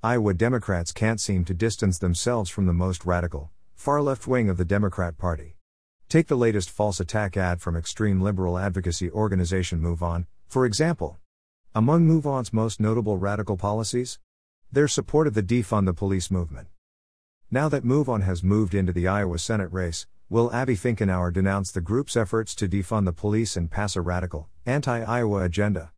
Iowa Democrats can't seem to distance themselves from the most radical, far left wing of the Democrat Party. Take the latest false attack ad from extreme liberal advocacy organization MoveOn, for example. Among MoveOn's most notable radical policies? Their support of the defund the police movement. Now that MoveOn has moved into the Iowa Senate race, will Abby Finkenauer denounce the group's efforts to defund the police and pass a radical, anti Iowa agenda?